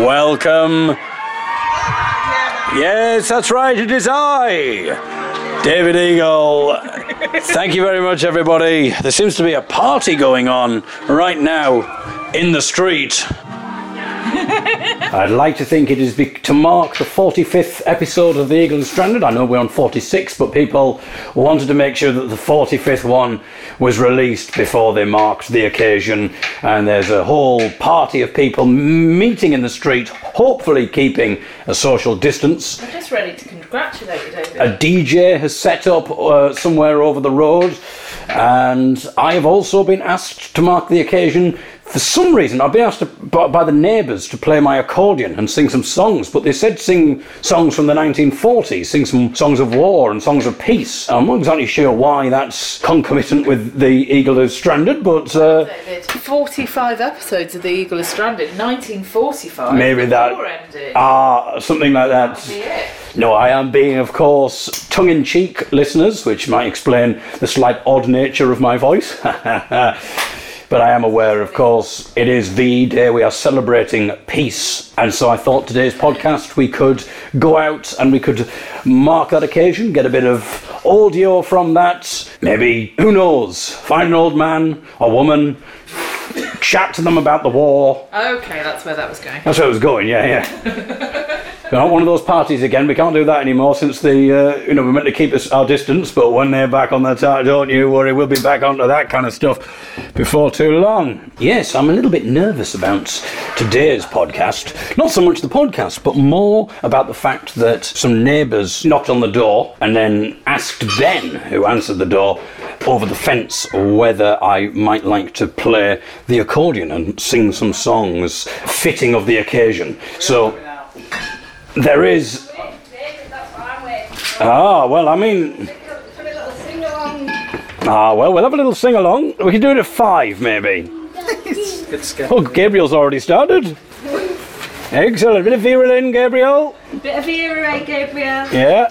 welcome. Yes, that's right, it is I, David Eagle. Thank you very much, everybody. There seems to be a party going on right now in the street. I'd like to think it is be- to mark the 45th episode of The Eagle and Stranded. I know we're on 46, but people wanted to make sure that the 45th one was released before they marked the occasion. And there's a whole party of people meeting in the street, hopefully keeping a social distance. I'm just ready to congratulate you, David. A DJ has set up uh, somewhere over the road, and I have also been asked to mark the occasion. For some reason, I've been asked to, by, by the neighbours to play my accordion and sing some songs, but they said sing songs from the 1940s, sing some songs of war and songs of peace. I'm not exactly sure why that's concomitant with the Eagle is Stranded, but uh, 45 episodes of The Eagle is Stranded, 1945. Maybe that- The war ended. ah, something like that. No, I am being, of course, tongue in cheek, listeners, which might explain the slight odd nature of my voice. but I am aware, of course, it is the Day. We are celebrating peace. And so I thought today's podcast we could go out and we could mark that occasion, get a bit of audio from that. Maybe, who knows, find an old man or woman, chat to them about the war, Okay, that's where that was going. that's where it was going, yeah, yeah. We're not one of those parties again. We can't do that anymore since the, uh, you know, we're meant to keep us, our distance, but when they're back on the tar, don't you worry, we'll be back onto that kind of stuff before too long. Yes, I'm a little bit nervous about today's podcast. Not so much the podcast, but more about the fact that some neighbours knocked on the door and then asked Ben, who answered the door, over the fence whether I might like to play the accordion and sing some songs fitting of the occasion. So there is. Ah, well, I mean. Ah, well, we'll have a little sing along. We can do it at five, maybe. Good sketch. Oh, Gabriel's already started. Excellent. A Bit of Vera Lynn, Gabriel. Bit of era, eh, Gabriel? Yeah.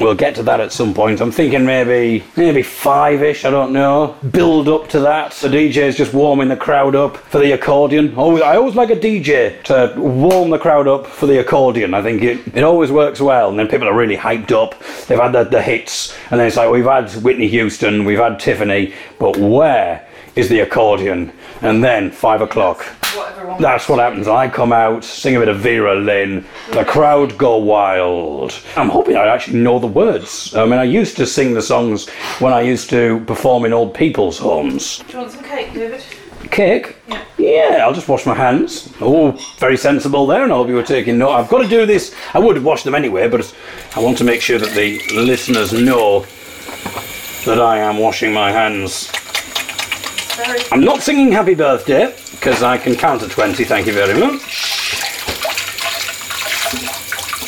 We'll get to that at some point. I'm thinking maybe maybe five-ish. I don't know. Build up to that. The DJ is just warming the crowd up for the accordion. Always, I always like a DJ to warm the crowd up for the accordion. I think it, it always works well. And then people are really hyped up. They've had the, the hits, and then it's like we've had Whitney Houston, we've had Tiffany, but where is the accordion? And then five o'clock. That's what happens. I come out, sing a bit of Vera Lynn, the crowd go wild. I'm hoping I actually know the words. I mean, I used to sing the songs when I used to perform in old people's homes. Do you want some cake, David? Cake? Yeah. Yeah, I'll just wash my hands. Oh, very sensible there, and all of you are taking note. I've got to do this. I would wash them anyway, but I want to make sure that the listeners know that I am washing my hands. Very. I'm not singing happy birthday because I can count to 20, thank you very much.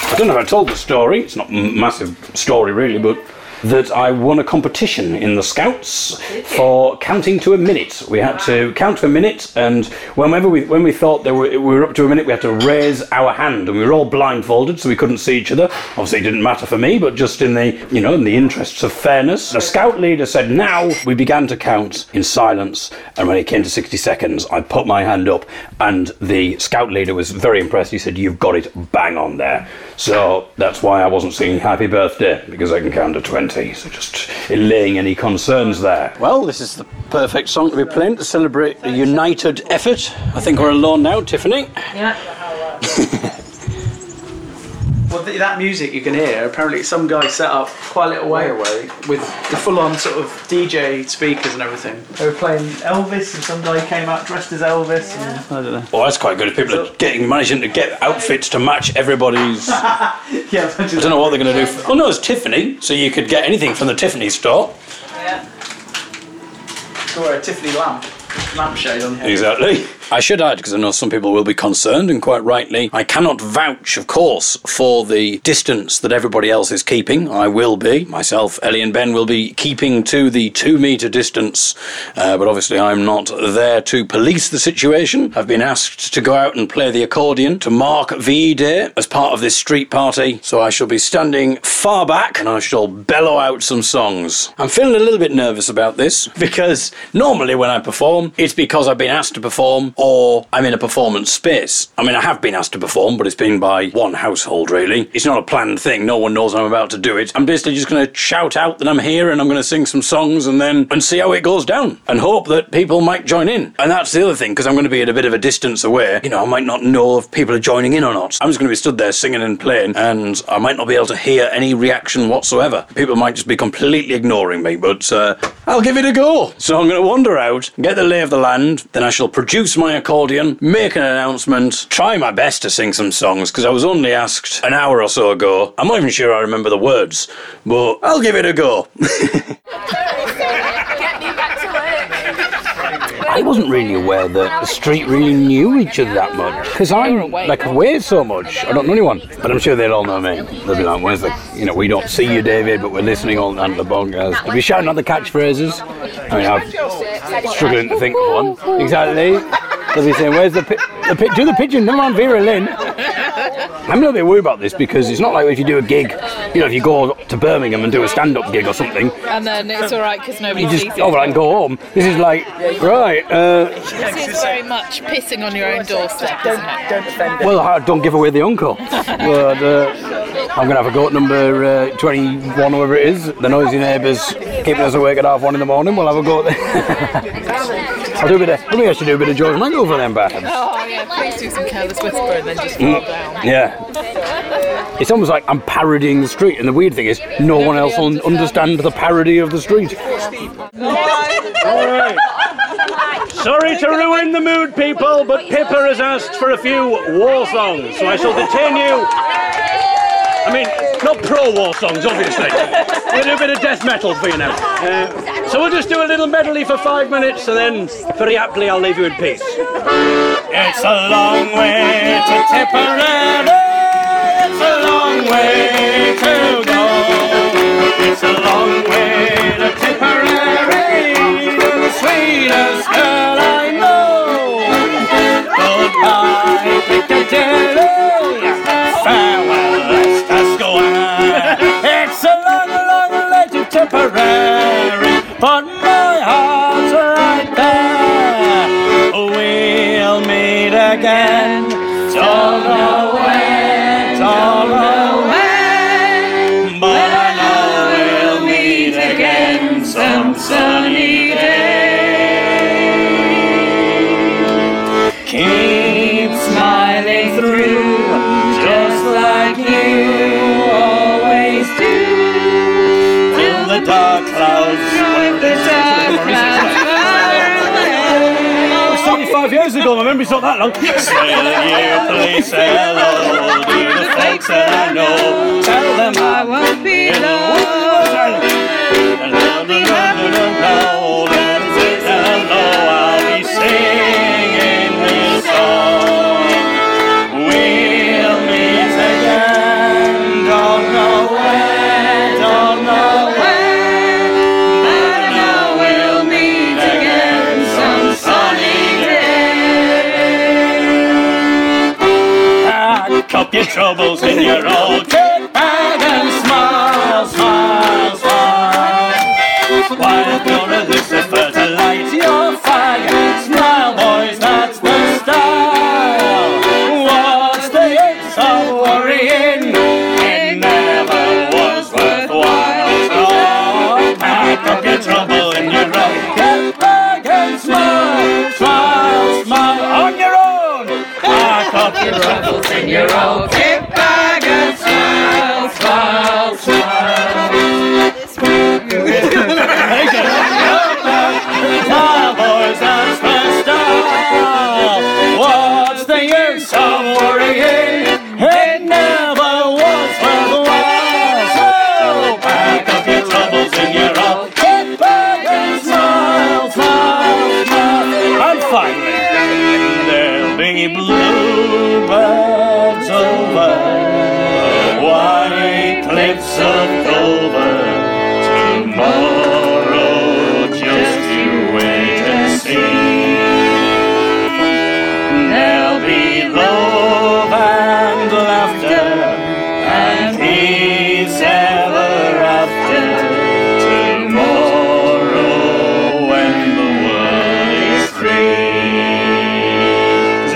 I don't know if I told the story, it's not a massive story really, but that I won a competition in the Scouts for counting to a minute. We had to count to a minute, and whenever we when we thought we were up to a minute, we had to raise our hand, and we were all blindfolded, so we couldn't see each other. Obviously, it didn't matter for me, but just in the you know in the interests of fairness, the Scout leader said, "Now." We began to count in silence, and when it came to sixty seconds, I put my hand up, and the Scout leader was very impressed. He said, "You've got it bang on there." So that's why I wasn't singing "Happy Birthday" because I can count to twenty. So just allaying any concerns there. Well, this is the perfect song to be playing to celebrate a united effort. I think we're alone now, Tiffany. Yeah. Well, th- that music you can hear, apparently some guy set up quite a little way away with the full on sort of DJ speakers and everything. They were playing Elvis and some guy came out dressed as Elvis and I don't know. Well, that's quite good. If people are getting managing to get outfits to match everybody's. I Yeah, I don't know what they're going to do. For, oh no, it's Tiffany, so you could get anything from the Tiffany store. Yeah. Or a Tiffany lamp, lampshade on here. Exactly. I should add, because I know some people will be concerned, and quite rightly, I cannot vouch, of course, for the distance that everybody else is keeping. I will be. Myself, Ellie, and Ben will be keeping to the two metre distance, uh, but obviously I'm not there to police the situation. I've been asked to go out and play the accordion to mark VE Day as part of this street party, so I shall be standing far back and I shall bellow out some songs. I'm feeling a little bit nervous about this because normally when I perform, it's because I've been asked to perform or I'm in a performance space. I mean, I have been asked to perform, but it's been by one household, really. It's not a planned thing. No one knows I'm about to do it. I'm basically just going to shout out that I'm here and I'm going to sing some songs and then and see how it goes down and hope that people might join in. And that's the other thing, because I'm going to be at a bit of a distance away. You know, I might not know if people are joining in or not. I'm just going to be stood there singing and playing, and I might not be able to hear any reaction whatsoever. People might just be completely ignoring me, but uh, I'll give it a go. So I'm going to wander out, get the lay of the land, then I shall produce my accordion, make an announcement, try my best to sing some songs, because I was only asked an hour or so ago. I'm not even sure I remember the words, but I'll give it a go. I wasn't really aware that the street really knew each other that much because I'm like away so much. I don't know anyone, but I'm sure they'll all know me. They'll be like, "Where's the? You know, we don't see you, David, but we're listening all on the podcast." They'll be shouting out the catchphrases. I mean, I'm struggling to think of one exactly. They'll be saying, "Where's the pi- the pi- do the pigeon? Never mind, Vera Lynn." I'm a little bit worried about this because it's not like if you do a gig, you know, if you go to Birmingham and do a stand-up gig or something, And then it's all right because nobody you just sees oh it. well, I can go home. This is like right. Uh, This is very much pissing on your own doorstep, isn't it? Don't offend it. Well, I don't give away the uncle. but, uh, I'm going to have a go at number uh, 21, whatever it is. The noisy neighbours keeping us awake at half one in the morning. We'll have a go at I'll do a bit of, maybe I should do a bit of George Michael for them, perhaps. Oh yeah, please do some careless whisper and then just fall down. Yeah. It's almost like I'm parodying the street, and the weird thing is, no one else will understand the parody of the street. Alright. Sorry to ruin the mood, people, but Pippa has asked for a few war songs, so I shall detain you. I mean, not pro-war songs, obviously. We'll do a bit of death metal for you now. Uh, so we'll just do a little medley for five minutes, and then, very aptly, I'll leave you in peace. It's a long way to Tipperary. It's a long way to go. Again. Don't know when, don't know when, but I know we'll meet again some sunny day. Keep smiling through, just like you always do. Till the dark clouds. The dark clouds. 75 years ago, my memory's not that long. Say you please hello to the folks that I know. Tell them I won't be alone. I'll be I'll be singing troubles in your old Up your troubles in your own kit bag and smile,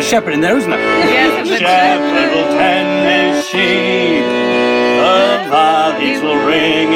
shepherd in there, isn't there? Yes, The shepherd will tend his sheep, the will ring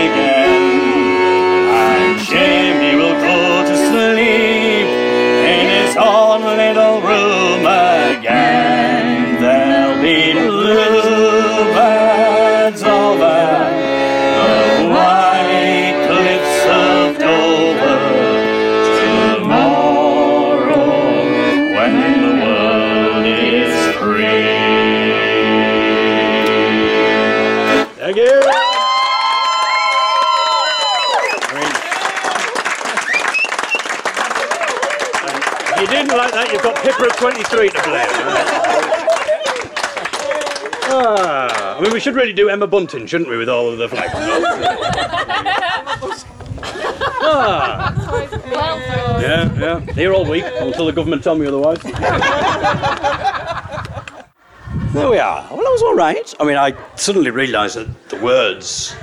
Pippa at 23 to blame. Ah, I mean, we should really do Emma Bunting, shouldn't we, with all of the flags? ah. Yeah, yeah. Here all week until the government tell me otherwise. there we are. Well, that was all right. I mean, I suddenly realised that the words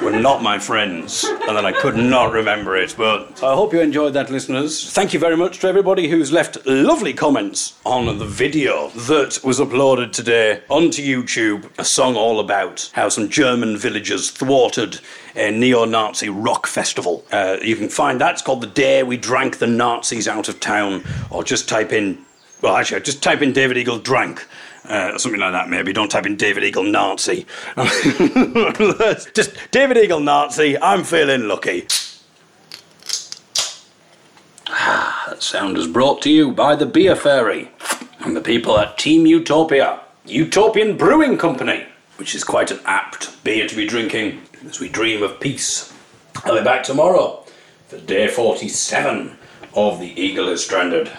were not my friends, and then I could not remember it. But I hope you enjoyed that, listeners. Thank you very much to everybody who's left lovely comments on the video that was uploaded today onto YouTube. A song all about how some German villagers thwarted a neo-Nazi rock festival. Uh, you can find that. It's called "The Day We Drank the Nazis Out of Town," or just type in. Well, actually, just type in David Eagle drank. Uh, something like that, maybe. Don't type in David Eagle Nazi. Just David Eagle Nazi. I'm feeling lucky. Ah, that sound is brought to you by the Beer Fairy and the people at Team Utopia, Utopian Brewing Company, which is quite an apt beer to be drinking as we dream of peace. I'll be back tomorrow for day 47 of The Eagle is Stranded.